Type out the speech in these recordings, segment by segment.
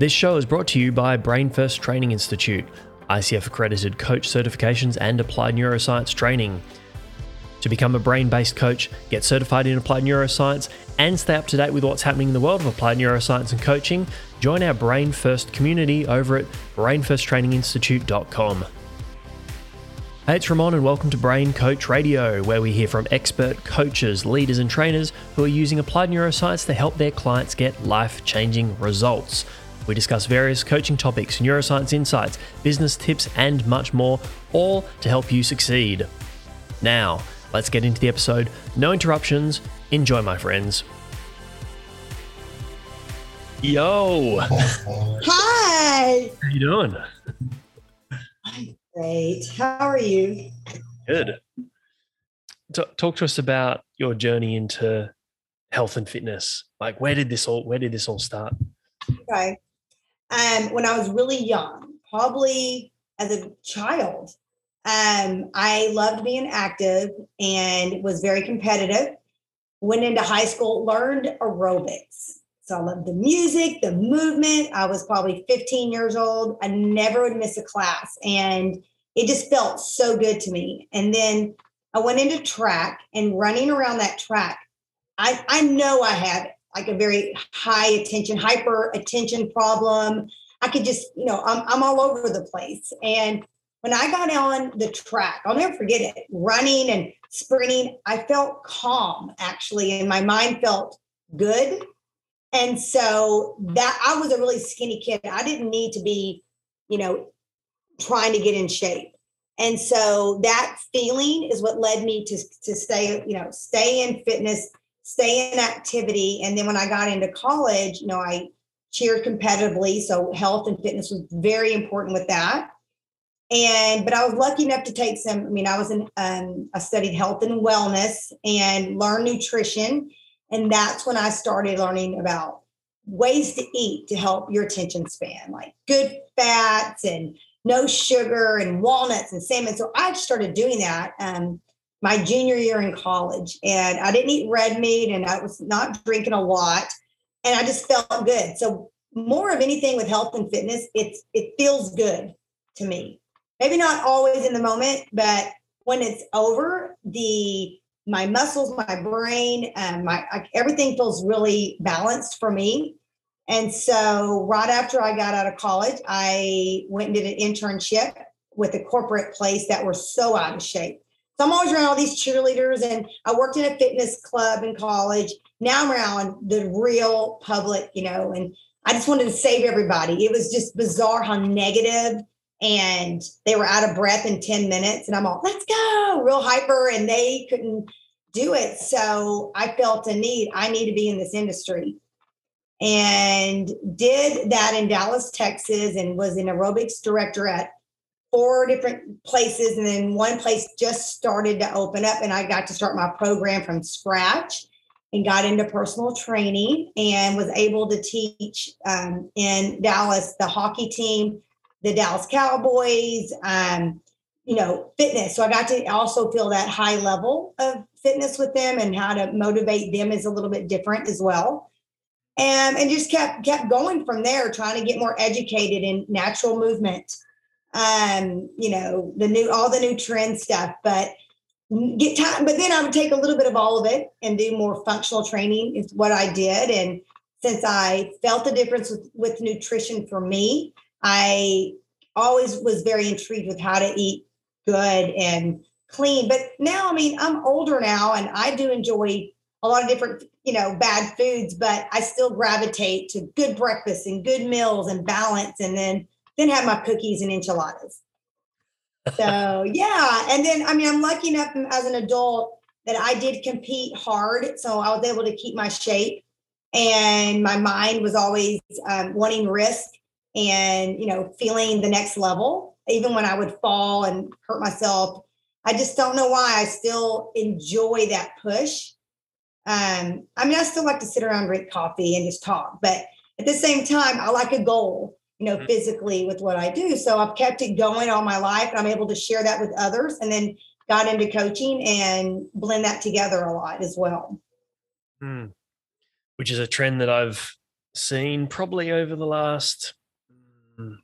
This show is brought to you by Brain First Training Institute, ICF accredited coach certifications and applied neuroscience training. To become a brain based coach, get certified in applied neuroscience, and stay up to date with what's happening in the world of applied neuroscience and coaching, join our Brain First community over at brainfirsttraininginstitute.com. Hey, it's Ramon, and welcome to Brain Coach Radio, where we hear from expert coaches, leaders, and trainers who are using applied neuroscience to help their clients get life changing results. We discuss various coaching topics, neuroscience insights, business tips, and much more, all to help you succeed. Now, let's get into the episode. No interruptions. Enjoy, my friends. Yo, Hi. how you doing? I'm great. How are you? Good. T- talk to us about your journey into health and fitness. Like, where did this all? Where did this all start? Okay. Um, when I was really young, probably as a child, um, I loved being active and was very competitive. Went into high school, learned aerobics. So I loved the music, the movement. I was probably 15 years old. I never would miss a class. And it just felt so good to me. And then I went into track and running around that track. I, I know I had like a very high attention, hyper attention problem. I could just, you know, I'm, I'm all over the place. And when I got on the track, I'll never forget it, running and sprinting, I felt calm actually, and my mind felt good. And so that I was a really skinny kid. I didn't need to be, you know, trying to get in shape. And so that feeling is what led me to, to stay, you know, stay in fitness, stay in activity. And then when I got into college, you know, I cheered competitively. So health and fitness was very important with that. And but I was lucky enough to take some. I mean, I was in um, I studied health and wellness and learned nutrition, and that's when I started learning about ways to eat to help your attention span, like good fats and no sugar and walnuts and salmon. So I started doing that um, my junior year in college, and I didn't eat red meat, and I was not drinking a lot, and I just felt good. So more of anything with health and fitness, it's it feels good to me. Maybe not always in the moment, but when it's over, the my muscles, my brain, and my I, everything feels really balanced for me. And so, right after I got out of college, I went and did an internship with a corporate place that were so out of shape. So I'm always around all these cheerleaders, and I worked in a fitness club in college. Now I'm around the real public, you know, and I just wanted to save everybody. It was just bizarre how negative and they were out of breath in 10 minutes. And I'm all, let's go, real hyper, and they couldn't do it. So I felt a need. I need to be in this industry and did that in Dallas, Texas, and was an aerobics director at four different places. And then one place just started to open up, and I got to start my program from scratch and got into personal training and was able to teach um, in Dallas the hockey team, the Dallas Cowboys, um, you know, fitness. So I got to also feel that high level of fitness with them and how to motivate them is a little bit different as well and and just kept kept going from there trying to get more educated in natural movement um you know the new all the new trend stuff but get time but then i would take a little bit of all of it and do more functional training is what i did. And since i felt the difference with, with nutrition for me i always was very intrigued with how to eat good and clean. But now i mean i'm older now and i do enjoy a lot of different you know bad foods but i still gravitate to good breakfast and good meals and balance. And then then have my cookies and enchiladas. So yeah and then i mean i'm lucky enough as an adult that i did compete hard so i was able to keep my shape. And my mind was always um, wanting risk and you know feeling the next level. Even when i would fall and hurt myself i just don't know why. I still enjoy that push. Um, I mean, I still like to sit around, drink coffee, and just talk, but at the same time, I like a goal, you know, mm-hmm. physically with what I do. So I've kept it going all my life, and I'm able to share that with others, and then got into coaching and blend that together a lot as well. Mm. Which is a trend that I've seen probably over the last mm,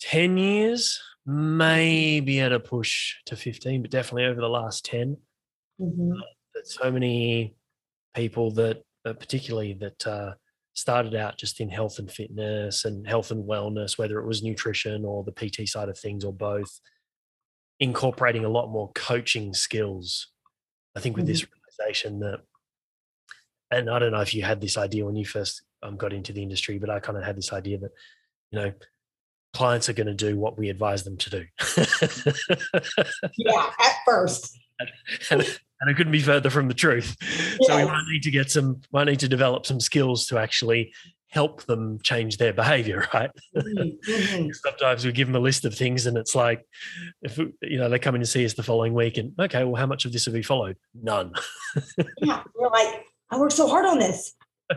10 years, maybe at a push to 15, but definitely over the last 10. Mm-hmm. Uh, that so many people that, uh, particularly that uh, started out just in health and fitness and health and wellness, whether it was nutrition or the PT side of things or both, incorporating a lot more coaching skills. I think with mm-hmm. this realization that, and I don't know if you had this idea when you first um, got into the industry, but I kind of had this idea that, you know, clients are going to do what we advise them to do. yeah, at first. And, and, and, it couldn't be further from the truth. Yes. So we might need to get some, might need to develop some skills to actually help them change their behavior, right? Mm-hmm. mm-hmm. Sometimes we give them a list of things and it's like, if you know, they come in to see us the following week and okay, well, how much of this have we followed? None. yeah, we're like, I worked so hard on this.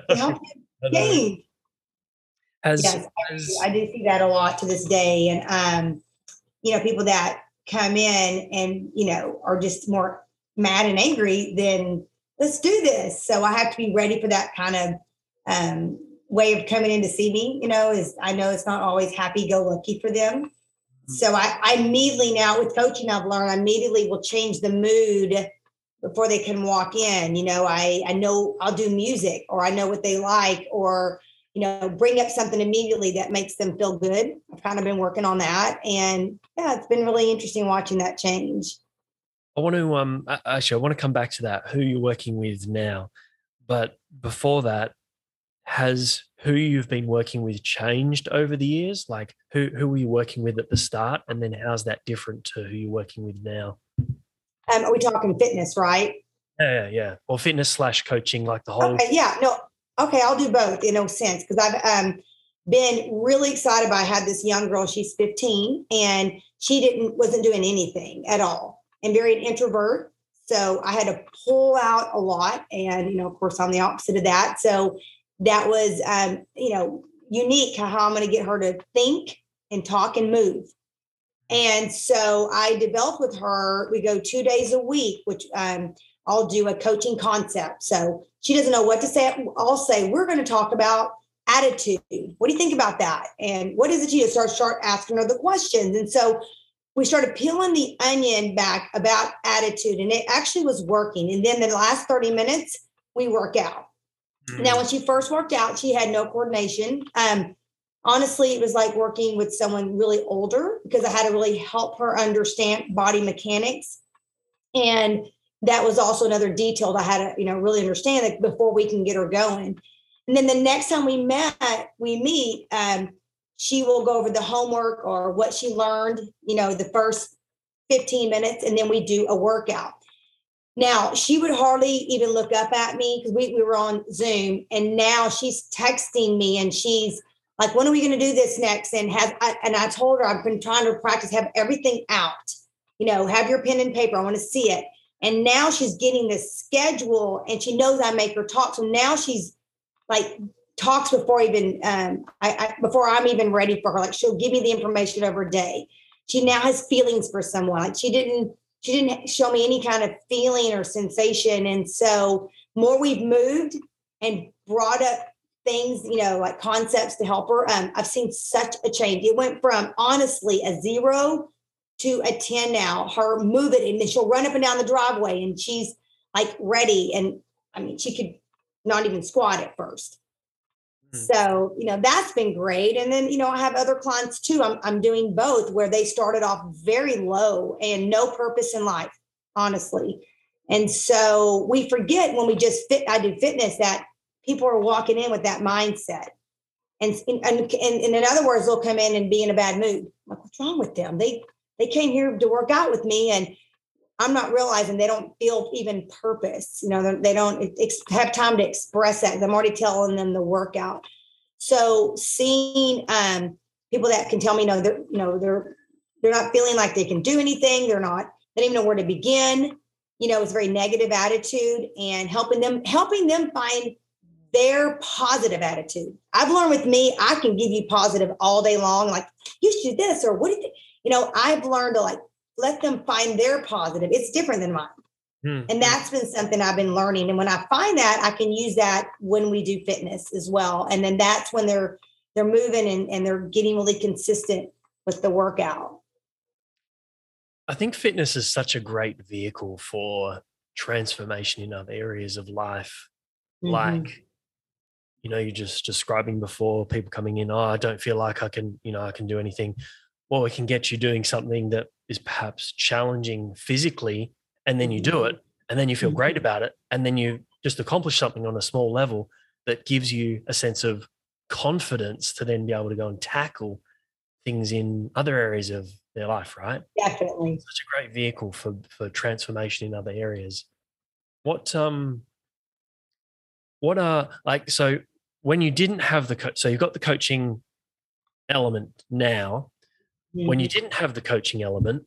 Help gain. As, yes, as, I do see that a lot to this day. And um, you know, people that come in and you know are just more mad and angry, then let's do this. So I have to be ready for that kind of um, way of coming in to see me, you know, is I know it's not always happy go lucky for them. Mm-hmm. So I, I immediately now with coaching, I've learned I immediately will change the mood before they can walk in. You know, I I know I'll do music or I know what they like or you know bring up something immediately that makes them feel good. I've kind of been working on that, and yeah, it's been really interesting watching that change. I want to um actually I want to come back to that who you're working with now, but before that, has who you've been working with changed over the years? Like who who were you working with at the start, and then how's that different to who you're working with now? Um, are we talking fitness, right? Yeah, yeah, or fitness slash coaching, like the whole. Okay, yeah, no, okay, I'll do both in no sense because I've um, been really excited by. I had this young girl; she's 15, and she didn't wasn't doing anything at all, and very an introvert. So I had to pull out a lot, and you know, of course, I'm the opposite of that. So that was um, you know unique how i'm going to get her to think and talk and move. And so i developed with her we go two days a week which um, i'll do a coaching concept. So she doesn't know what to say i'll say we're going to talk about attitude. What do you think about that? And what is it you start start asking her the questions? And so we started peeling the onion back about attitude and it actually was working and then the last 30 minutes we work out Mm-hmm. Now, when she first worked out, she had no coordination. Um, honestly, it was like working with someone really older because I had to really help her understand body mechanics. And that was also another detail that I had to, you know, really understand that before we can get her going. And then the next time we met, we meet, um, she will go over the homework or what she learned, you know, the first 15 minutes, and then we do a workout. Now she would hardly even look up at me because we, we were on Zoom, and now she's texting me and she's like, "When are we going to do this next?" And have I, and I told her I've been trying to practice, have everything out. You know, have your pen and paper. I want to see it. And now she's getting this schedule, and she knows I make her talk. So now she's like talks before even um, I, I before I'm even ready for her. Like she'll give me the information of her day. She now has feelings for someone. Like she didn't she didn't show me any kind of feeling or sensation. And so more we've moved and brought up things, you know, like concepts to help her. Um, I've seen such a change. It went from honestly a zero to a 10 now. Her move it and then she'll run up and down the driveway and she's like ready. And I mean, she could not even squat at first. Mm-hmm. So, you know, that's been great. And then, you know, I have other clients too. I'm, I'm doing both where they started off very low and no purpose in life, honestly. And so we forget when we just fit, I do fitness that people are walking in with that mindset. And, and, and, and in other words, they'll come in and be in a bad mood. Like, what's wrong with them? They, they came here to work out with me and I'm not realizing they don't feel even purpose. You know, they don't ex- have time to express that. I'm already telling them the workout. So seeing um, people that can tell me, no, they're you know they're they're not feeling like they can do anything. They're not. They don't even know where to begin. You know, it's a very negative attitude and helping them helping them find their positive attitude. I've learned with me, I can give you positive all day long. Like you should do this or what do you? You know, I've learned to like let them find their positive. It's different than mine. Mm-hmm. And that's been something I've been learning. And when I find that, I can use that when we do fitness as well. And then that's when they're they're moving and, and they're getting really consistent with the workout. I think fitness is such a great vehicle for transformation in other areas of life. Mm-hmm. Like, you know, you're just describing before people coming in, oh, I don't feel like I can, you know, I can do anything. Well, we can get you doing something that is perhaps challenging physically, and then you do mm-hmm. it, and then you feel great mm-hmm. about it, and then you just accomplish something on a small level that gives you a sense of confidence to then be able to go and tackle things in other areas of their life, right? Definitely. Such a great vehicle for for transformation in other areas. What um what are like so when you didn't have the coach so you've got the coaching element now when you mm-hmm. didn't have the coaching element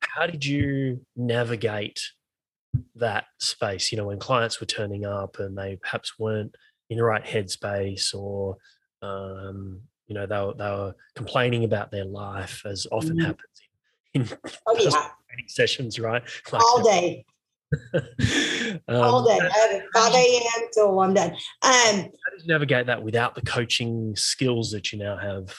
how did you navigate that space you know when clients were turning up and they perhaps weren't in the right headspace or um, you know they were, they were complaining about their life as often mm-hmm. happens in, in oh, yeah. sessions right like, all day um, all day 5 a.m till i'm done um, how did you navigate that without the coaching skills that you now have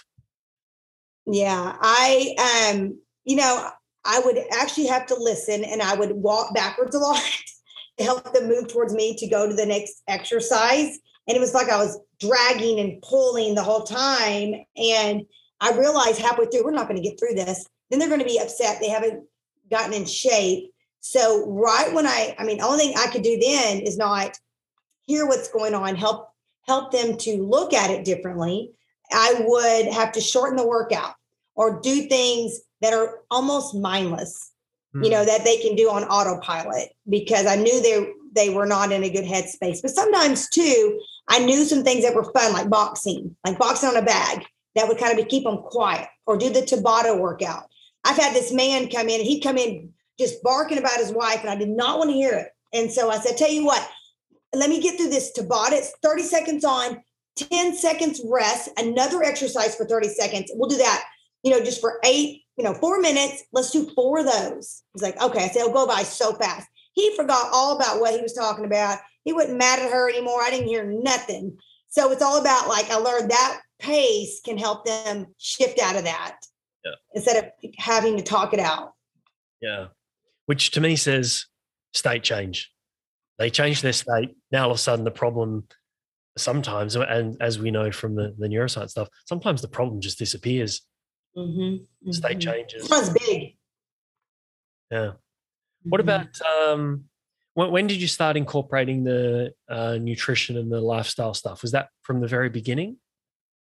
yeah i um you know i would actually have to listen and i would walk backwards a lot to help them move towards me to go to the next exercise and it was like I was dragging and pulling the whole time. And I realized halfway through, we're not going to get through this. Then they're going to be upset. They haven't gotten in shape. So right when I, I mean, only thing I could do then is not hear what's going on, help help them to look at it differently. I would have to shorten the workout or do things that are almost mindless, mm-hmm. you know, hmm. that they can do on autopilot because I knew they they were not in a good headspace. But sometimes too, I knew some things that were fun, like boxing, like boxing on a bag that would kind of keep them quiet or do the Tabata workout. I've had this man come in and he'd come in just barking about his wife, and I did not want to hear it. And so I said, Tell you what, let me get through this Tabata. It's 30 seconds on, 10 seconds rest, another exercise for 30 seconds. We'll do that, you know, just for eight, you know, four minutes. Let's do four of those. He's like, Okay. I said, It'll go by so fast. He forgot all about what he was talking about he wasn't mad at her anymore. I didn't hear nothing. So it's all about like I learned that pace can help them shift out of that yeah. instead of having to talk it out. Yeah. Which to me says state change. They change their state. Now all of a sudden the problem sometimes, and as we know from the, the neuroscience stuff, sometimes the problem just disappears. Mm-hmm. State mm-hmm. changes. Sounds big. Yeah. Mm-hmm. What about um when, when did you start incorporating the uh, nutrition and the lifestyle stuff? Was that from the very beginning?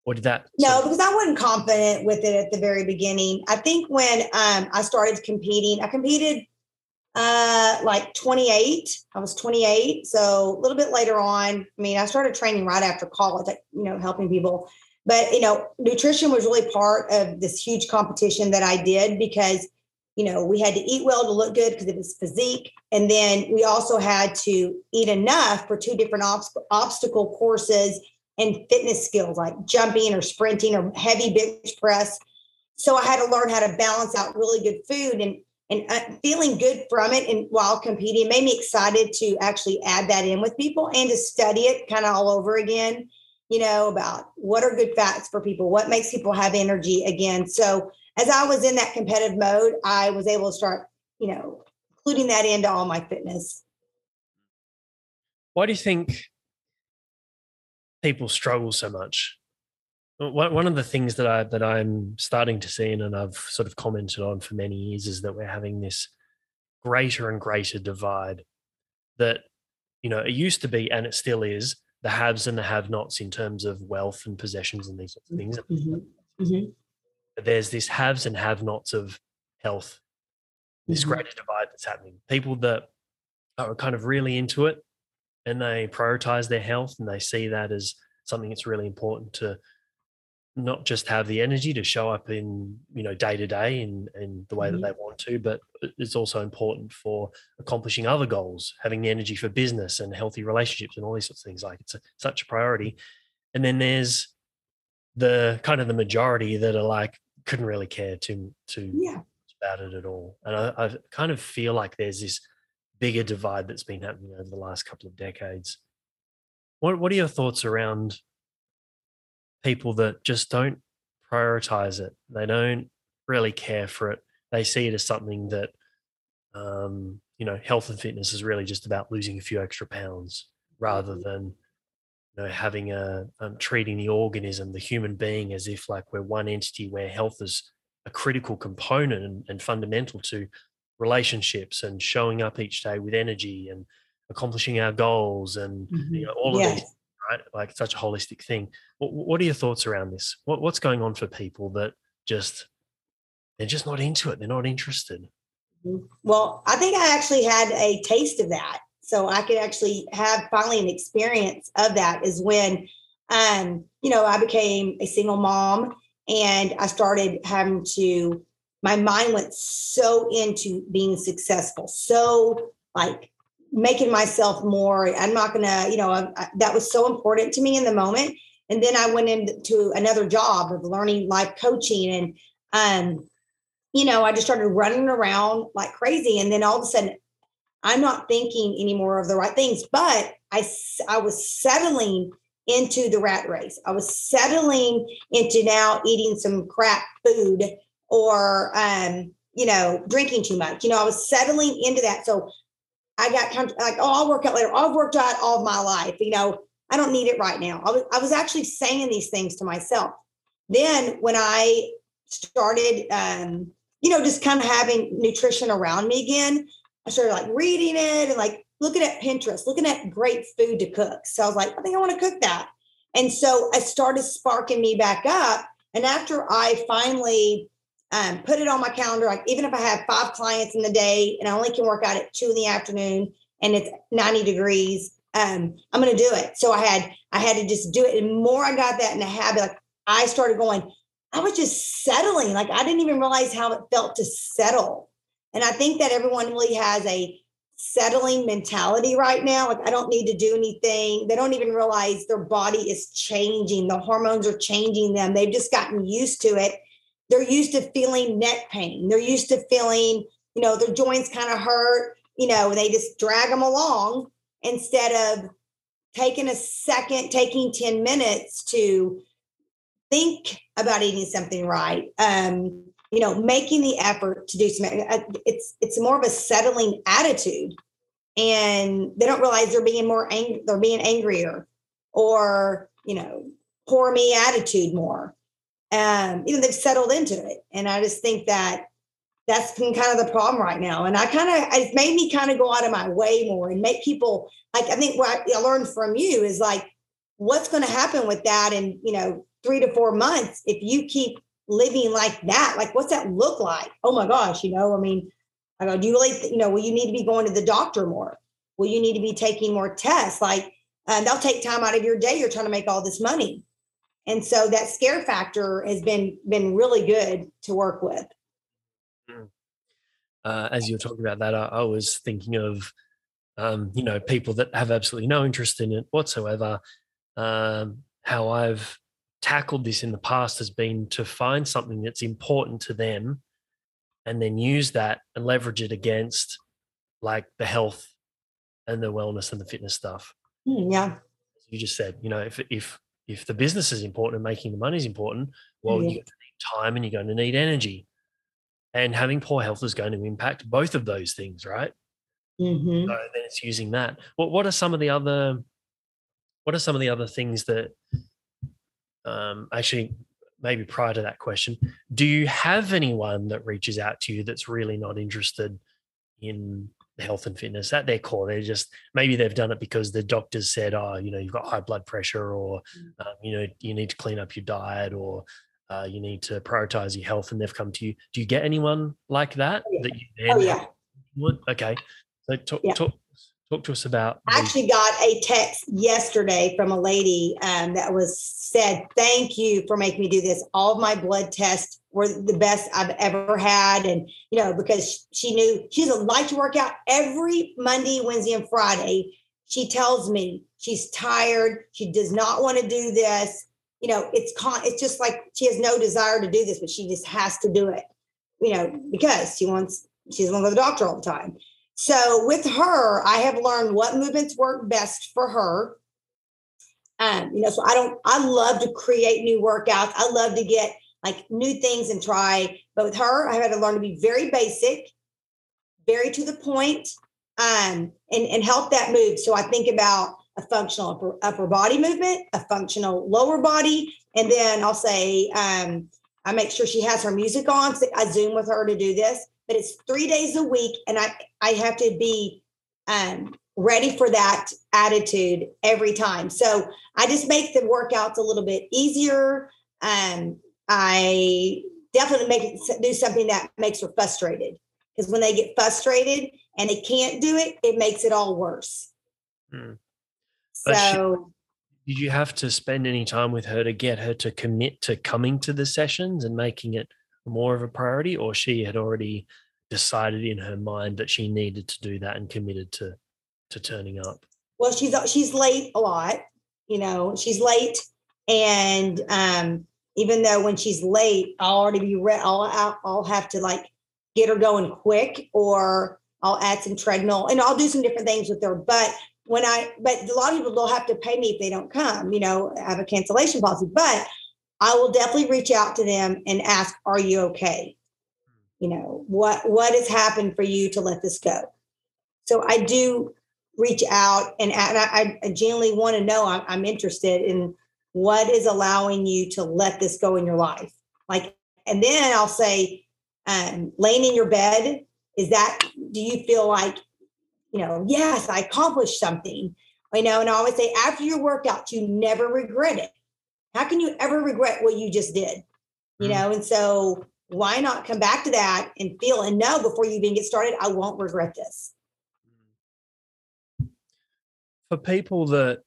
Or did that? No, because I wasn't confident with it at the very beginning. I think when um, I started competing, I competed uh, like 28. I was 28. So a little bit later on, I mean, I started training right after college, you know, helping people. But, you know, nutrition was really part of this huge competition that I did because – you know, we had to eat well to look good because it was physique. And then we also had to eat enough for two different obstacle courses and fitness skills like jumping or sprinting or heavy bench press. So I had to learn how to balance out really good food and and uh, feeling good from it and while competing made me excited to actually add that in with people and to study it kind of all over again you know about what are good fats for people what makes people have energy again so as I was in that competitive mode, I was able to start, you know, including that into all my fitness. Why do you think people struggle so much? One of the things that I that I'm starting to see and I've sort of commented on for many years is that we're having this greater and greater divide that you know it used to be and it still is the haves and the have-nots in terms of wealth and possessions and these sorts of things. Mm-hmm. Mm-hmm there's this haves and have nots of health, this mm-hmm. greater divide that's happening. People that are kind of really into it and they prioritize their health and they see that as something that's really important to not just have the energy to show up in you know day to day in in the way mm-hmm. that they want to but it's also important for accomplishing other goals having the energy for business and healthy relationships and all these sorts of things like it's a, such a priority and then there's the kind of the majority that are like couldn't really care too too yeah. about it at all. And I, I kind of feel like there's this bigger divide that's been happening over the last couple of decades. What What are your thoughts around people that just don't prioritize it? They don't really care for it. They see it as something that, um, you know, health and fitness is really just about losing a few extra pounds rather mm-hmm. than you know having a um, treating the organism the human being as if like we're one entity where health is a critical component and, and fundamental to relationships and showing up each day with energy and accomplishing our goals and mm-hmm. you know all of these right like such a holistic thing. What, what are your thoughts around this? What, what's going on for people that just they're just not into it they're not interested? Mm-hmm. well i think i actually had a taste of that. So I could actually have finally an experience of that is when, um, you know, I became a single mom and I started having to, my mind went so into being successful, so like making myself more. I'm not gonna, you know, I, that was so important to me in the moment. And then I went into another job of learning life coaching and, um, you know, I just started running around like crazy. And then all of a sudden, I'm not thinking anymore of the right things, but I, I was settling into the rat race. I was settling into now eating some crap food or, um, you know, drinking too much. You know, I was settling into that. So I got kind of like, oh, I'll work out later. I've worked out all my life. You know, I don't need it right now. I was, I was actually saying these things to myself. Then when I started, um, you know, just kind of having nutrition around me again, I started like reading it and like looking at Pinterest, looking at great food to cook. So I was like, I think I want to cook that. And so it started sparking me back up. And after I finally um, put it on my calendar, like even if I have five clients in the day and I only can work out at two in the afternoon and it's 90 degrees, um, I'm going to do it. So I had, I had to just do it. And more I got that in the habit, like I started going, I was just settling. Like I didn't even realize how it felt to settle. And I think that everyone really has a settling mentality right now. Like, I don't need to do anything. They don't even realize their body is changing. The hormones are changing them. They've just gotten used to it. They're used to feeling neck pain. They're used to feeling, you know, their joints kind of hurt, you know, they just drag them along instead of taking a second, taking 10 minutes to think about eating something right. Um, you know making the effort to do something uh, it's it's more of a settling attitude and they don't realize they're being more angry they're being angrier or you know poor me attitude more um you know they've settled into it and i just think that that's been kind of the problem right now and i kind of it's made me kind of go out of my way more and make people like i think what i learned from you is like what's going to happen with that in you know three to four months if you keep living like that? Like, what's that look like? Oh my gosh, you know, I mean, I go, do you really, you know, will you need to be going to the doctor more? Will you need to be taking more tests? Like, they'll take time out of your day. You're trying to make all this money. And so that scare factor has been been really good to work with. Hmm. Uh, as you were talking about that, I, I was thinking of, um, you know, people that have absolutely no interest in it whatsoever. Um, how I've tackled this in the past has been to find something that's important to them and then use that and leverage it against like the health and the wellness and the fitness stuff. Mm, yeah. You just said, you know, if if if the business is important and making the money is important, well, yeah. you're going to need time and you're going to need energy. And having poor health is going to impact both of those things, right? Mm-hmm. So then it's using that. What what are some of the other what are some of the other things that um, actually maybe prior to that question do you have anyone that reaches out to you that's really not interested in health and fitness at their core they're just maybe they've done it because the doctors said oh you know you've got high blood pressure or mm. um, you know you need to clean up your diet or uh, you need to prioritize your health and they've come to you do you get anyone like that oh, yeah. that you oh, yeah. would okay so talk, yeah. talk Talk to us about. I actually got a text yesterday from a lady um, that was said, "Thank you for making me do this. All of my blood tests were the best I've ever had, and you know because she knew she doesn't like to work out every Monday, Wednesday, and Friday. She tells me she's tired. She does not want to do this. You know, it's con. It's just like she has no desire to do this, but she just has to do it. You know, because she wants she doesn't want to go to the doctor all the time. So with her, I have learned what movements work best for her. Um, you know, so I don't, I love to create new workouts. I love to get like new things and try. But with her, I had to learn to be very basic, very to the point, um, and, and help that move. So I think about a functional upper, upper body movement, a functional lower body, and then I'll say, um, I make sure she has her music on. So I Zoom with her to do this, but it's three days a week, and I I have to be um, ready for that attitude every time. So I just make the workouts a little bit easier. Um, I definitely make it do something that makes her frustrated because when they get frustrated and they can't do it, it makes it all worse. Hmm. So did you have to spend any time with her to get her to commit to coming to the sessions and making it more of a priority or she had already decided in her mind that she needed to do that and committed to to turning up? Well she's she's late a lot you know she's late and um even though when she's late i'll already be ready I'll, I'll have to like get her going quick or i'll add some treadmill and i'll do some different things with her but when I, but a lot of people don't have to pay me if they don't come, you know, I have a cancellation policy, but I will definitely reach out to them and ask, are you okay? You know, what, what has happened for you to let this go? So I do reach out and, and I, I genuinely want to know, I'm, I'm interested in what is allowing you to let this go in your life. Like, and then I'll say, um, laying in your bed, is that, do you feel like you know, yes, I accomplished something. You know, and I always say after your workout, you never regret it. How can you ever regret what you just did? You mm-hmm. know, and so why not come back to that and feel and know before you even get started, I won't regret this. For people that,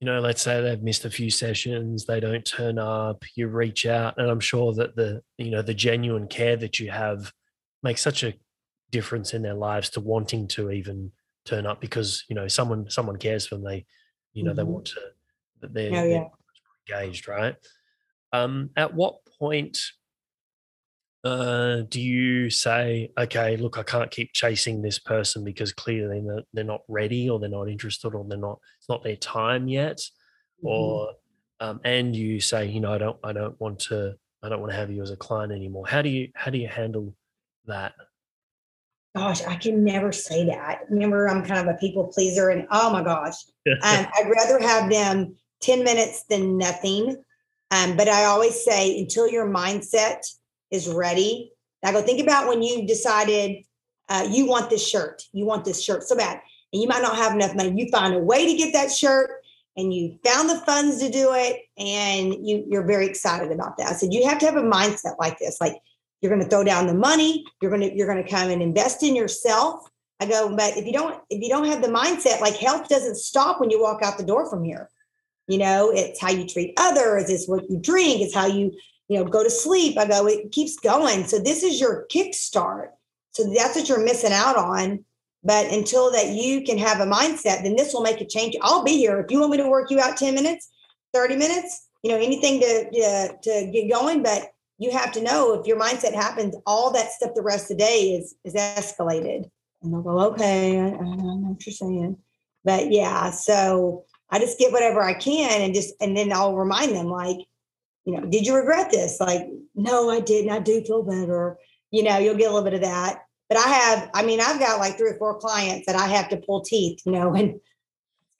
you know, let's say they've missed a few sessions, they don't turn up, you reach out, and I'm sure that the, you know, the genuine care that you have makes such a difference in their lives to wanting to even turn up because you know someone someone cares for them they you know mm-hmm. they want to that they're, oh, yeah. they're, engaged right um at what point uh do you say okay look i can't keep chasing this person because clearly they're, they're not ready or they're not interested or they're not it's not their time yet mm-hmm. or um and you say you know i don't i don't want to i don't want to have you as a client anymore how do you how do you handle that gosh, I can never say that. Remember, I'm kind of a people pleaser, and oh my gosh, um, I'd rather have them 10 minutes than nothing. Um, but I always say, until your mindset is ready, I go think about when you decided uh, you want this shirt, you want this shirt so bad, and you might not have enough money. You find a way to get that shirt, and you found the funds to do it, and you, you're very excited about that. I said, you have to have a mindset like this, like you're going to throw down the money you're going to you're going to come and invest in yourself i go but if you don't if you don't have the mindset like health doesn't stop when you walk out the door from here you know it's how you treat others it's what you drink it's how you you know go to sleep. I go it keeps going. So this is your kickstart. So that's what you're missing out on. But until that you can have a mindset then this will make a change. I'll be here. If you want me to work you out 10 minutes 30 minutes you know anything to to, to get going. But you have to know if your mindset happens, all that stuff the rest of the day is is escalated. And they'll go, okay, I, I know what you're saying. But yeah, so I just get whatever I can and just and then I'll remind them like, you know, did you regret this? Like, no, I didn't. I do feel better. You know, you'll get a little bit of that. But I have, I mean, I've got like three or four clients that I have to pull teeth, you know, and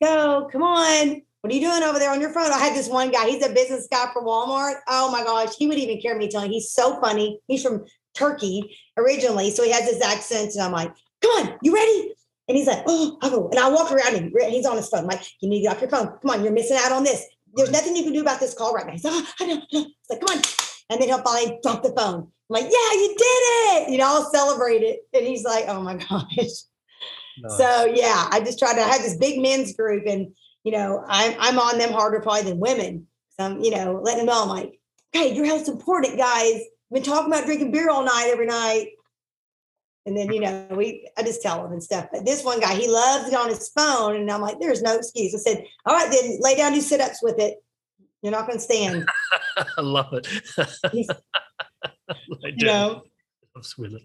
go, come on, what are you doing over there on your phone? I had this one guy, he's a business guy for Walmart. Oh my gosh, he would even care me telling. He's so funny. He's from Turkey originally, so he has this accent, and I'm like, "Come on, you ready?" And he's like, "Oh, I'll go." And I walk around him. and he's on his phone. I'm like, "You need to get off your phone. Come on, you're missing out on this. There's nothing you can do about this call right now." He's like, "Oh, I know." It's like, "Come on," and then he'll finally drop the phone. I'm like, "Yeah, you did it!" You know, I'll celebrate it, and he's like, "Oh my gosh." Nice. So yeah, I just tried to. I had this big men's group, and you know, I'm I'm on them harder probably than women. So I'm, you know, letting them know I'm like, hey, your health's important, guys. We've been talking about drinking beer all night, every night. And then, you know, we I just tell them and stuff. But this one guy, he loves it on his phone. And I'm like, there's no excuse. I said, all right, then lay down, do sit-ups with it. You're not gonna stand. I love it. you know,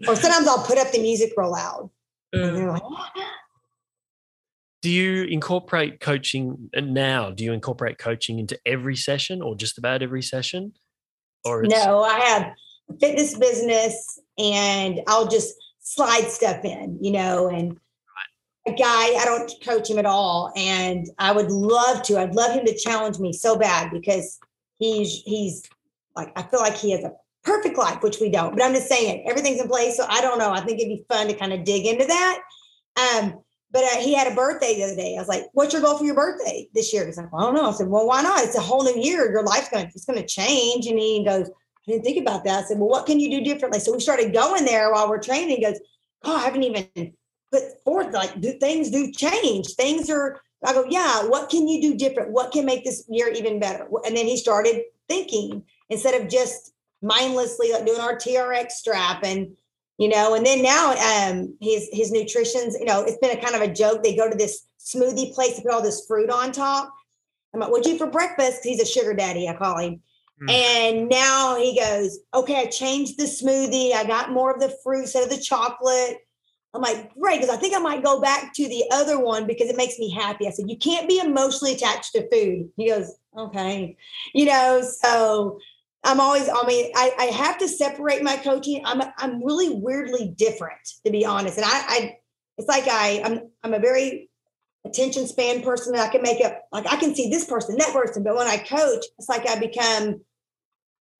or sometimes I'll put up the music real loud like, do you incorporate coaching uh, now do you incorporate coaching into every session or just about every session or no i have a fitness business and i'll just slide stuff in you know and a guy i don't coach him at all and i would love to i'd love him to challenge me so bad because he's he's like i feel like he has a perfect life which we don't but i'm just saying everything's in place so i don't know i think it'd be fun to kind of dig into that um but uh, he had a birthday the other day. I was like, "What's your goal for your birthday this year?" He's like, well, "I don't know." I said, "Well, why not? It's a whole new year. Your life's going to it's going to change." And he goes, "I didn't think about that." I said, "Well, what can you do differently?" So we started going there while we're training. He goes, "Oh, I haven't even put forth like do, things do change. Things are." I go, "Yeah. What can you do different? What can make this year even better?" And then he started thinking instead of just mindlessly like doing our TRX strap and you know and then now um his his nutrition's you know it's been a kind of a joke they go to this smoothie place to put all this fruit on top i'm like what'd you for breakfast he's a sugar daddy i call him mm. and now he goes okay i changed the smoothie i got more of the fruit instead of the chocolate i'm like great because i think i might go back to the other one because it makes me happy i said you can't be emotionally attached to food he goes okay you know so I'm always, I mean, I, I have to separate my coaching. I'm, I'm really weirdly different, to be honest. And I, I it's like I, I'm, I'm a very attention span person. I can make up, like I can see this person, that person. But when I coach, it's like I become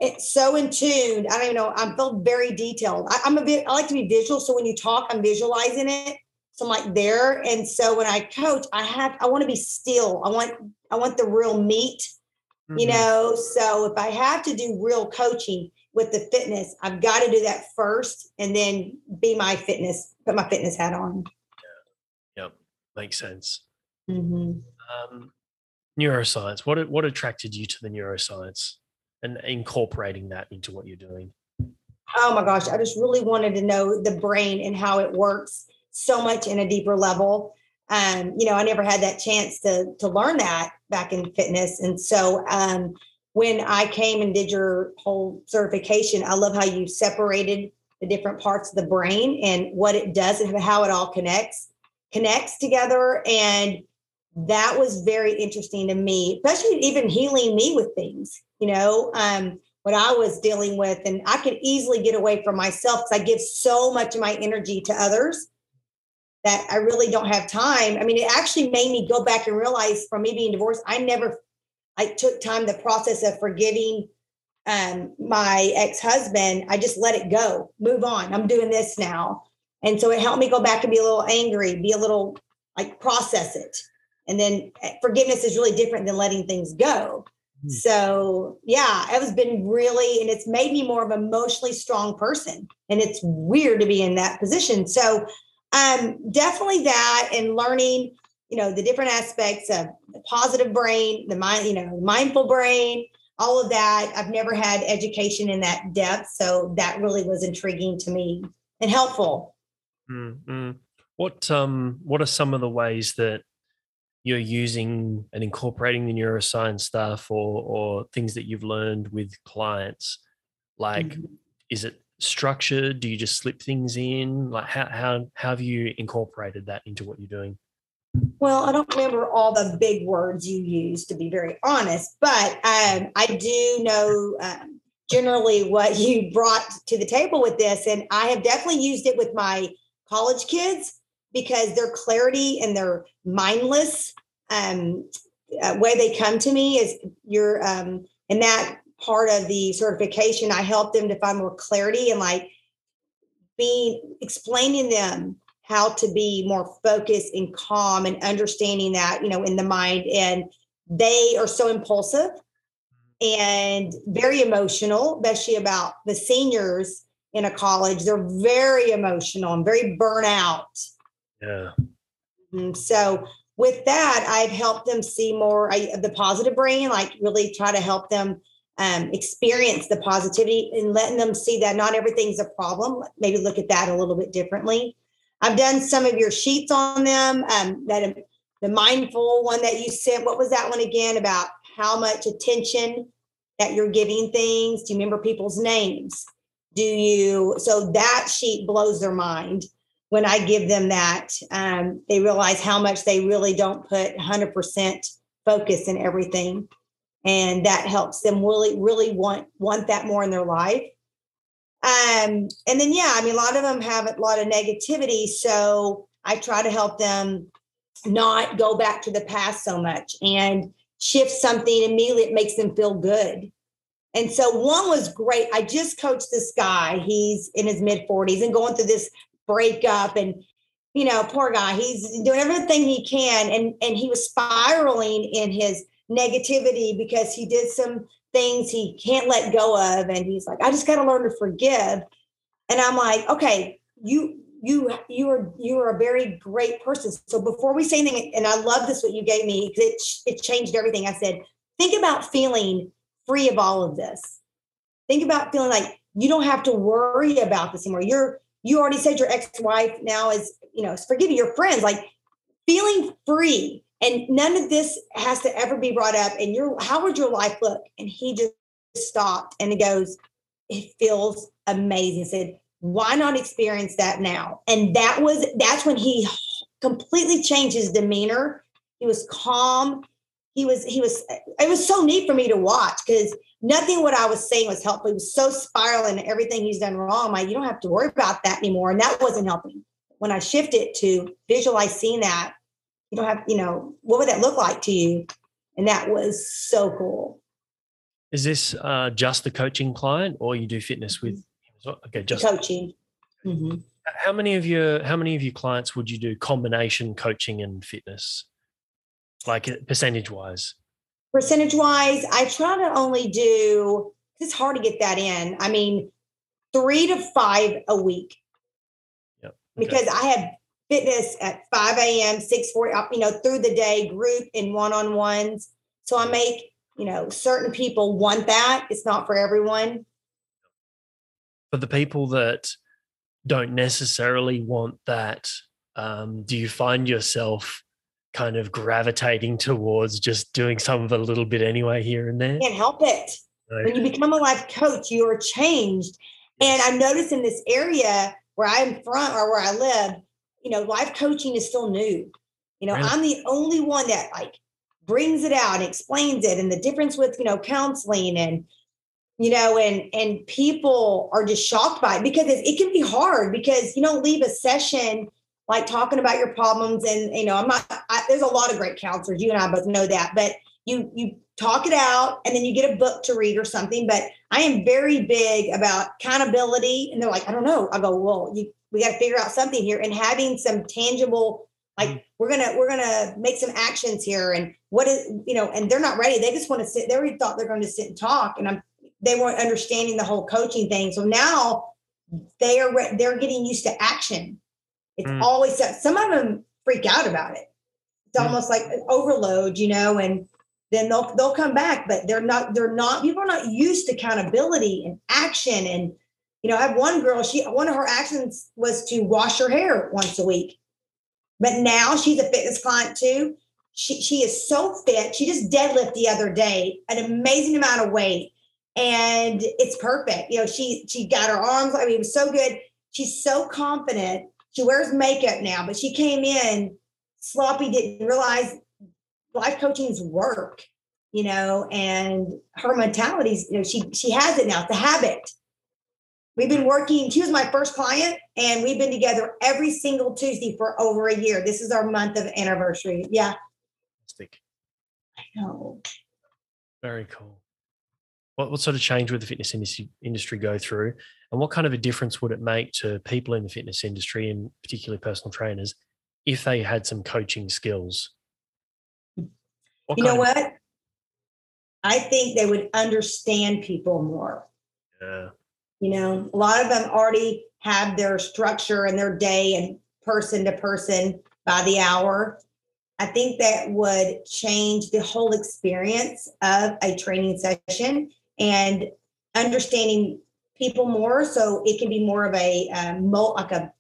it's so in tune. I don't even know. I feel very detailed. I, am a bit, I like to be visual. So when you talk, I'm visualizing it. So I'm like there. And so when I coach, I have, I want to be still. I want, I want the real meat Mm-hmm. You know, so if I have to do real coaching with the fitness, I've got to do that first and then be my fitness, put my fitness hat on. Yeah. Yep. Makes sense. Mm-hmm. Um, neuroscience. What what attracted you to the neuroscience and incorporating that into what you're doing? Oh my gosh, I just really wanted to know the brain and how it works so much in a deeper level um, you know, I never had that chance to to learn that back in fitness. And so um, when I came and did your whole certification, I love how you separated the different parts of the brain and what it does and how it all connects connects together. And that was very interesting to me, especially even healing me with things, you know, um, what I was dealing with. And I could easily get away from myself because I give so much of my energy to others that I really don't have time. I mean, it actually made me go back and realize from me being divorced, I never, I took time the process of forgiving um, my ex-husband. I just let it go, move on. I'm doing this now. And so it helped me go back and be a little angry, be a little like process it. And then eh, forgiveness is really different than letting things go. Mm. So yeah, it has been really, and it's made me more of an emotionally strong person. And it's weird to be in that position. So um, definitely that and learning, you know, the different aspects of the positive brain, the mind, you know, mindful brain, all of that. I've never had education in that depth. So that really was intriguing to me and helpful. Mm-hmm. What um what are some of the ways that you're using and incorporating the neuroscience stuff or or things that you've learned with clients? Like mm-hmm. is it structured? Do you just slip things in? Like how how how have you incorporated that into what you're doing? Well, I don't remember all the big words you use, to be very honest, but um, I do know um, generally what you brought to the table with this, and I have definitely used it with my college kids because their clarity and their mindless um, uh, way they come to me is you're um, and that part of the certification, I help them to find more clarity and like being explaining them how to be more focused and calm and understanding that, you know, in the mind. And they are so impulsive and very emotional, especially about the seniors in a college. They're very emotional and very burnout. Yeah. Mm-hmm. So with that, I've helped them see more I, the positive brain, like really try to help them um, experience the positivity and letting them see that not everything's a problem. Maybe look at that a little bit differently. I've done some of your sheets on them. Um, that the mindful one that you sent. What was that one again about? How much attention that you're giving things? Do you remember people's names? Do you? So that sheet blows their mind. When I give them that, um, they realize how much they really don't put 100% focus in everything. And that helps them really, really want, want that more in their life. Um, and then, yeah, I mean, a lot of them have a lot of negativity. So I try to help them not go back to the past so much and shift something immediately. It makes them feel good. And so one was great. I just coached this guy. He's in his mid 40s and going through this breakup and you know, poor guy. He's doing everything he can and and he was spiraling in his negativity because he did some things he can't let go of and he's like, I just got to learn to forgive. And I'm like, okay, you you you are you are a very great person. So before we say anything, and I love this what you gave me because it it changed everything. I said, think about feeling free of all of this. Think about feeling like you don't have to worry about this anymore. You're you already said your ex-wife now is, you know, forgiving your friends, like feeling free. And none of this has to ever be brought up. And your how would your life look? And he just stopped and he goes, It feels amazing. He said, Why not experience that now? And that was that's when he completely changed his demeanor. He was calm. He was, he was, it was so neat for me to watch because nothing what I was saying was helpful. He was so spiraling everything he's done wrong. I'm like, you don't have to worry about that anymore. And that wasn't helping. When I shifted to visualize seeing that, you don't have, you know, what would that look like to you? And that was so cool. Is this uh, just the coaching client or you do fitness with mm-hmm. okay, just coaching. Mm-hmm. How many of your how many of your clients would you do combination coaching and fitness? Like percentage wise? percentage wise, I try to only do, it's hard to get that in. I mean, three to five a week. Yep. Okay. Because I have fitness at 5 a.m., 6 4, uh, you know, through the day, group and one on ones. So I make, you know, certain people want that. It's not for everyone. For the people that don't necessarily want that, um, do you find yourself kind of gravitating towards just doing some of a little bit anyway here and there. Can't help it. When you become a life coach, you are changed. And I've noticed in this area where I'm from or where I live, you know, life coaching is still new. You know, really? I'm the only one that like brings it out and explains it and the difference with, you know, counseling and you know, and and people are just shocked by it because it, it can be hard because you don't leave a session like talking about your problems and you know i'm not I, there's a lot of great counselors you and i both know that but you you talk it out and then you get a book to read or something but i am very big about accountability and they're like i don't know i go well you we got to figure out something here and having some tangible like mm. we're gonna we're gonna make some actions here and what is you know and they're not ready they just want to sit they already thought they're going to sit and talk and i'm they weren't understanding the whole coaching thing so now they are they're getting used to action it's mm. always some of them freak out about it. It's mm. almost like an overload, you know, and then they'll they'll come back, but they're not they're not people are not used to accountability and action. And you know, I have one girl, she one of her actions was to wash her hair once a week. But now she's a fitness client too. She she is so fit. She just deadlift the other day, an amazing amount of weight. And it's perfect. You know, she she got her arms, I mean, it was so good. She's so confident she wears makeup now, but she came in sloppy, didn't realize life coaching's work, you know, and her mentality's, you know, she she has it now. It's a habit. We've been working, she was my first client, and we've been together every single Tuesday for over a year. This is our month of anniversary. Yeah. I know. Very cool. What, what sort of change would the fitness industry, industry go through? And what kind of a difference would it make to people in the fitness industry and particularly personal trainers if they had some coaching skills? What you know what? I think they would understand people more. Yeah. You know, a lot of them already have their structure and their day and person to person by the hour. I think that would change the whole experience of a training session and understanding people more so it can be more of a um, like a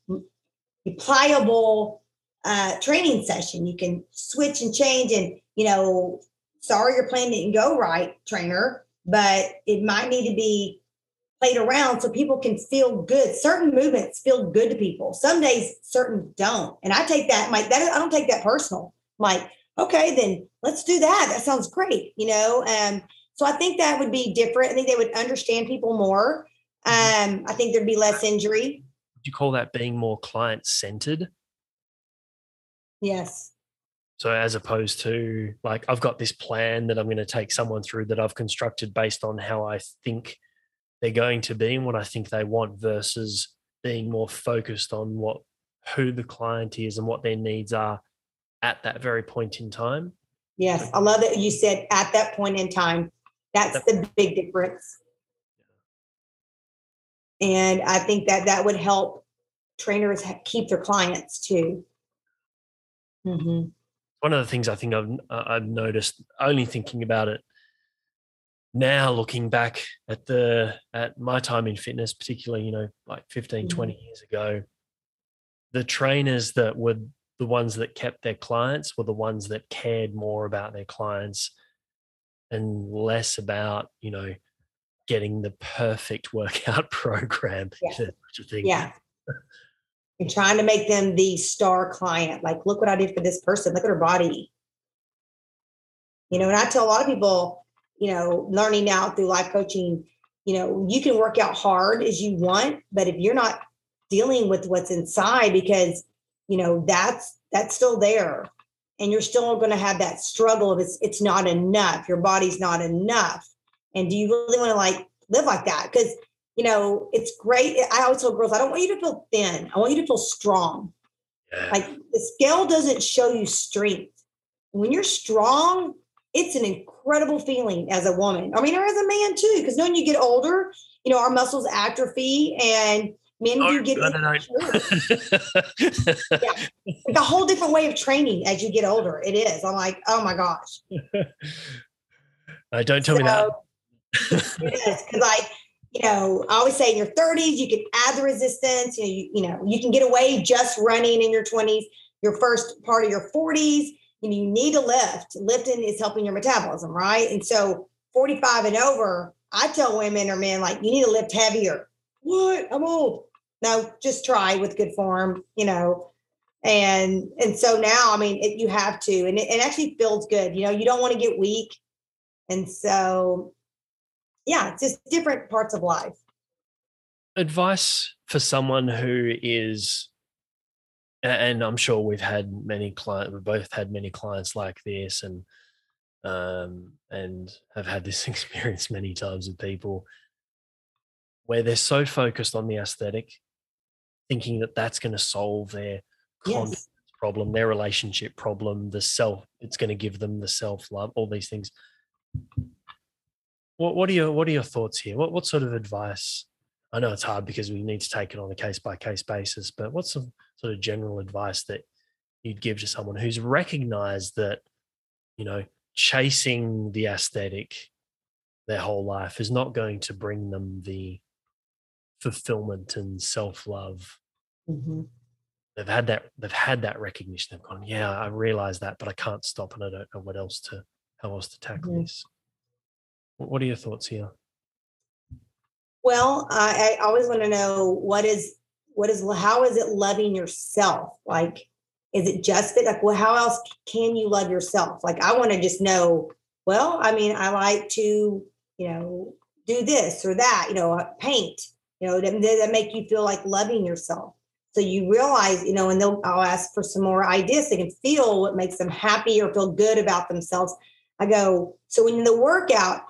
pliable uh, training session you can switch and change and you know sorry your plan didn't go right trainer but it might need to be played around so people can feel good. Certain movements feel good to people. Some days certain don't. And I take that, Mike, that I don't take that personal. Like, okay, then let's do that. That sounds great, you know? Um, so I think that would be different. I think they would understand people more. Mm-hmm. Um, I think there'd be less injury. Would you call that being more client centered? Yes. So as opposed to like I've got this plan that I'm going to take someone through that I've constructed based on how I think they're going to be and what I think they want versus being more focused on what who the client is and what their needs are at that very point in time. Yes, I love that you said at that point in time. That's the big difference. And I think that that would help trainers keep their clients too. Mm-hmm. One of the things I think I've I've noticed, only thinking about it now looking back at the at my time in fitness particularly you know like 15 mm-hmm. 20 years ago the trainers that were the ones that kept their clients were the ones that cared more about their clients and less about you know getting the perfect workout program yeah, yeah. and trying to make them the star client like look what i did for this person look at her body you know and i tell a lot of people you know, learning now through life coaching, you know, you can work out hard as you want, but if you're not dealing with what's inside, because, you know, that's that's still there. And you're still going to have that struggle of it's it's not enough. Your body's not enough. And do you really want to like live like that? Because you know, it's great. I always tell girls, I don't want you to feel thin. I want you to feel strong. Yeah. Like the scale doesn't show you strength. When you're strong, it's an incredible feeling as a woman. I mean, or as a man too, because when you get older, you know, our muscles atrophy and men oh, do get no, no, no. yeah. Like a whole different way of training as you get older. It is. I'm like, oh my gosh. Uh, don't tell so, me that. Because like, you know, I always say in your 30s, you can add the resistance. You know, you, you know, you can get away just running in your 20s, your first part of your 40s you know, you need to lift. Lifting is helping your metabolism, right? And so 45 and over, I tell women or men like you need to lift heavier. What? I'm old. No, just try with good form, you know. And and so now, I mean, it, you have to, and it, it actually feels good. You know, you don't want to get weak, and so yeah, just different parts of life. Advice for someone who is and I'm sure we've had many clients. We've both had many clients like this, and um, and have had this experience many times with people where they're so focused on the aesthetic, thinking that that's going to solve their confidence yes. problem, their relationship problem, the self. It's going to give them the self love, all these things. What what are your what are your thoughts here? What what sort of advice? I know it's hard because we need to take it on a case by case basis, but what's some sort of general advice that you'd give to someone who's recognized that, you know, chasing the aesthetic their whole life is not going to bring them the fulfillment and self-love. Mm-hmm. They've had that, they've had that recognition. They've gone, yeah, I realize that, but I can't stop and I don't know what else to, how else to tackle mm-hmm. this. What are your thoughts here? Well, I, I always want to know what is what is how is it loving yourself? Like is it just that like well how else can you love yourself? Like i want to just know well i mean i like to you know do this or that you know uh, paint you know that, that make you feel like loving yourself. So you realize you know and they'll i'll ask for some more ideas they can feel what makes them happy or feel good about themselves. I go so when the workout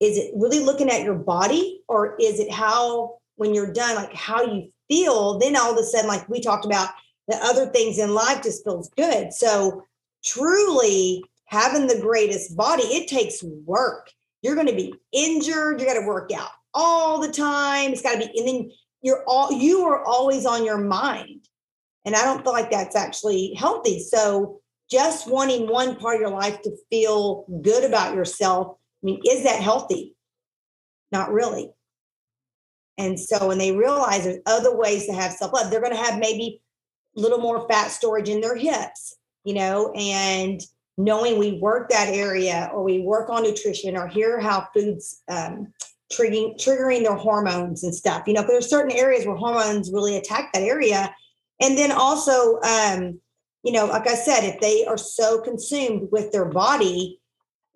is it really looking at your body or is it how when you're done like how you feel, then all of a sudden, like we talked about, the other things in life just feels good. So truly having the greatest body, it takes work. You're going to be injured. You got to work out all the time. It's got to be, and then you're all you are always on your mind. And I don't feel like that's actually healthy. So just wanting one part of your life to feel good about yourself, I mean, is that healthy? Not really. And so when they realize there's other ways to have self love, they're going to have maybe a little more fat storage in their hips, you know, and knowing we work that area or we work on nutrition or hear how foods um, triggering triggering their hormones and stuff. You know, there's certain areas where hormones really attack that area. And then also, um, you know, like I said, if they are so consumed with their body,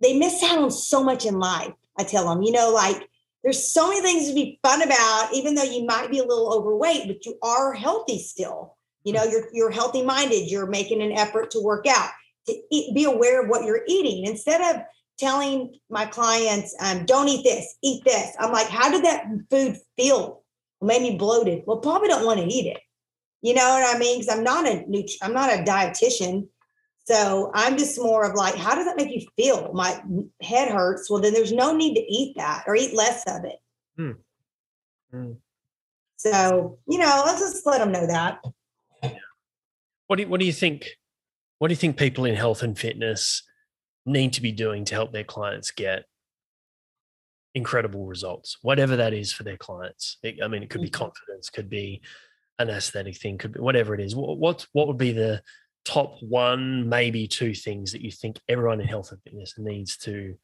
they miss out on so much in life. I tell them, you know, like there's so many things to be fun about, even though you might be a little overweight, but you are healthy still. You know, you're you're healthy minded. You're making an effort to work out. To eat, be aware of what you're eating instead of telling my clients, um, "Don't eat this, eat this." I'm like, "How did that food feel? It made me bloated." Well, probably don't want to eat it. You know what I mean? Because I'm not a nut- I'm not a dietitian. So I'm just more of like, how does that make you feel? My head hurts. Well, then there's no need to eat that or eat less of it. Hmm. Hmm. So, you know, let's just let them know that. What do you, what do you think? What do you think people in health and fitness need to be doing to help their clients get incredible results, whatever that is for their clients? I mean, it could be mm-hmm. confidence, could be an aesthetic thing, could be whatever it is. What what, what would be the top one, maybe two things that you think everyone in health and fitness needs to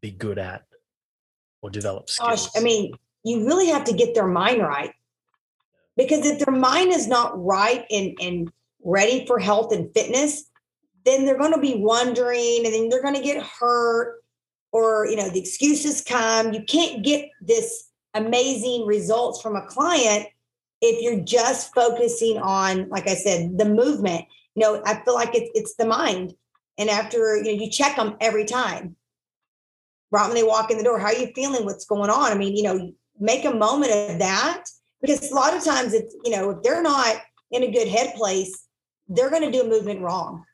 be good at or develop skills? Gosh, I mean, you really have to get their mind right. Because if their mind is not right and, and ready for health and fitness, then they're going to be wondering and then they're going to get hurt or, you know, the excuses come. You can't get this amazing results from a client if you're just focusing on, like I said, the movement you know, I feel like it's it's the mind. And after you know, you check them every time. Right when they walk in the door, how are you feeling? What's going on? I mean, you know, make a moment of that because a lot of times it's you know if they're not in a good head place, they're going to do a movement wrong.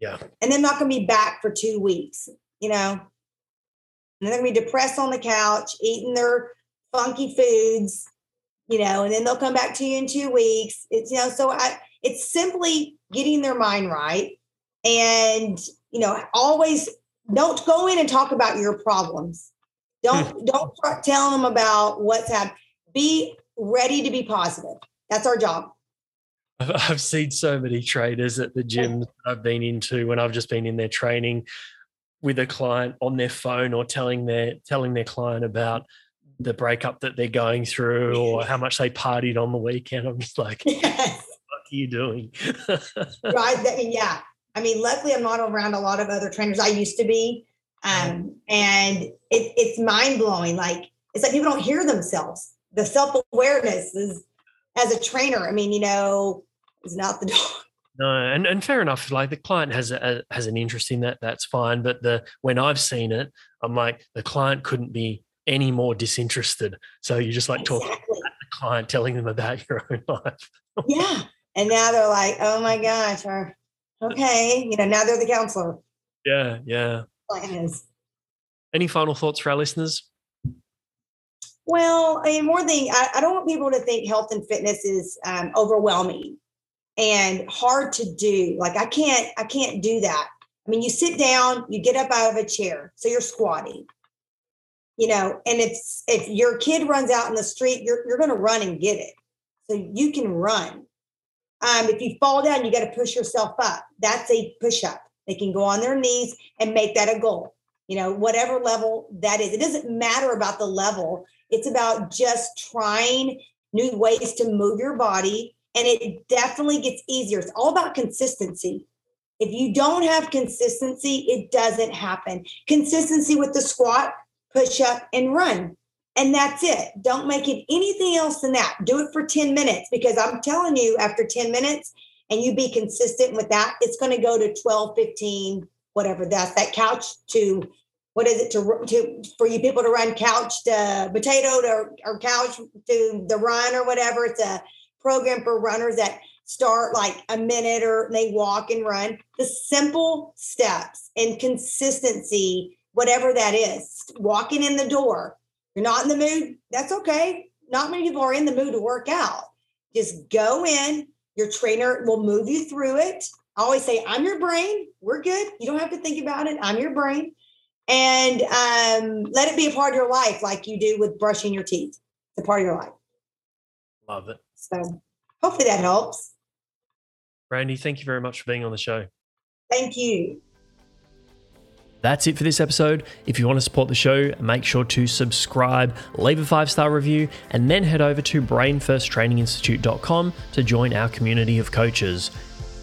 Yeah, and they're not going to be back for two weeks. You know, and they're going to be depressed on the couch, eating their funky foods. You know, and then they'll come back to you in two weeks. It's you know, so I it's simply getting their mind right and you know always don't go in and talk about your problems. Don't don't tell them about what's happened. be ready to be positive. That's our job. I've seen so many traders at the gym I've been into when I've just been in their training with a client on their phone or telling their telling their client about the breakup that they're going through or how much they partied on the weekend. I'm just like, yes you doing? right. I mean, yeah. I mean, luckily, I'm not around a lot of other trainers. I used to be, um, and it, it's mind blowing. Like it's like people don't hear themselves. The self awareness is as a trainer. I mean, you know, is not the door. No, and, and fair enough. Like the client has a, has an interest in that, that's fine. But the when I've seen it, I'm like the client couldn't be any more disinterested. So you just like exactly. talking to the client, telling them about your own life. yeah, and now they're like, oh my gosh, or okay, you know, now they're the counselor. Yeah, yeah. is. Any final thoughts for our listeners? Well, I mean, more thing, I, I don't want people to think health and fitness is um, overwhelming and hard to do. Like I can't, I can't do that. I mean, you sit down, you get up out of a chair, so you're squatting. You know, and if if your kid runs out in the street, you're you're going to run and get it. So you can run. Um, if you fall down, you got to push yourself up. That's a push up. They can go on their knees and make that a goal. You know, whatever level that is. It doesn't matter about the level. It's about just trying new ways to move your body. And it definitely gets easier. It's all about consistency. If you don't have consistency, it doesn't happen. Consistency with the squat, push up, and run and that's it. Don't make it anything else than that. Do it for 10 minutes because I'm telling you, after 10 minutes, and you be consistent with that, it's going to go to 12, 15, whatever that's that couch to what is it to to for you people to run couch to potato to or couch to the run or whatever. It's a program for runners that start like a minute or they walk and run. The simple steps and consistency, whatever that is, walking in the door, you're not in the mood, that's okay. Not many people are in the mood to work out. Just go in, your trainer will move you through it. I always say, I'm your brain. We're good. You don't have to think about it. I'm your brain. And um, let it be a part of your life, like you do with brushing your teeth. It's a part of your life. Love it. So hopefully that helps. Brandy, thank you very much for being on the show. Thank you. That's it for this episode. If you want to support the show, make sure to subscribe, leave a five star review, and then head over to brainfirsttraininginstitute.com to join our community of coaches.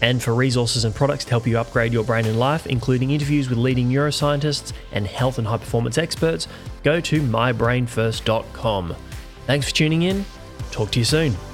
And for resources and products to help you upgrade your brain and life, including interviews with leading neuroscientists and health and high performance experts, go to mybrainfirst.com. Thanks for tuning in. Talk to you soon.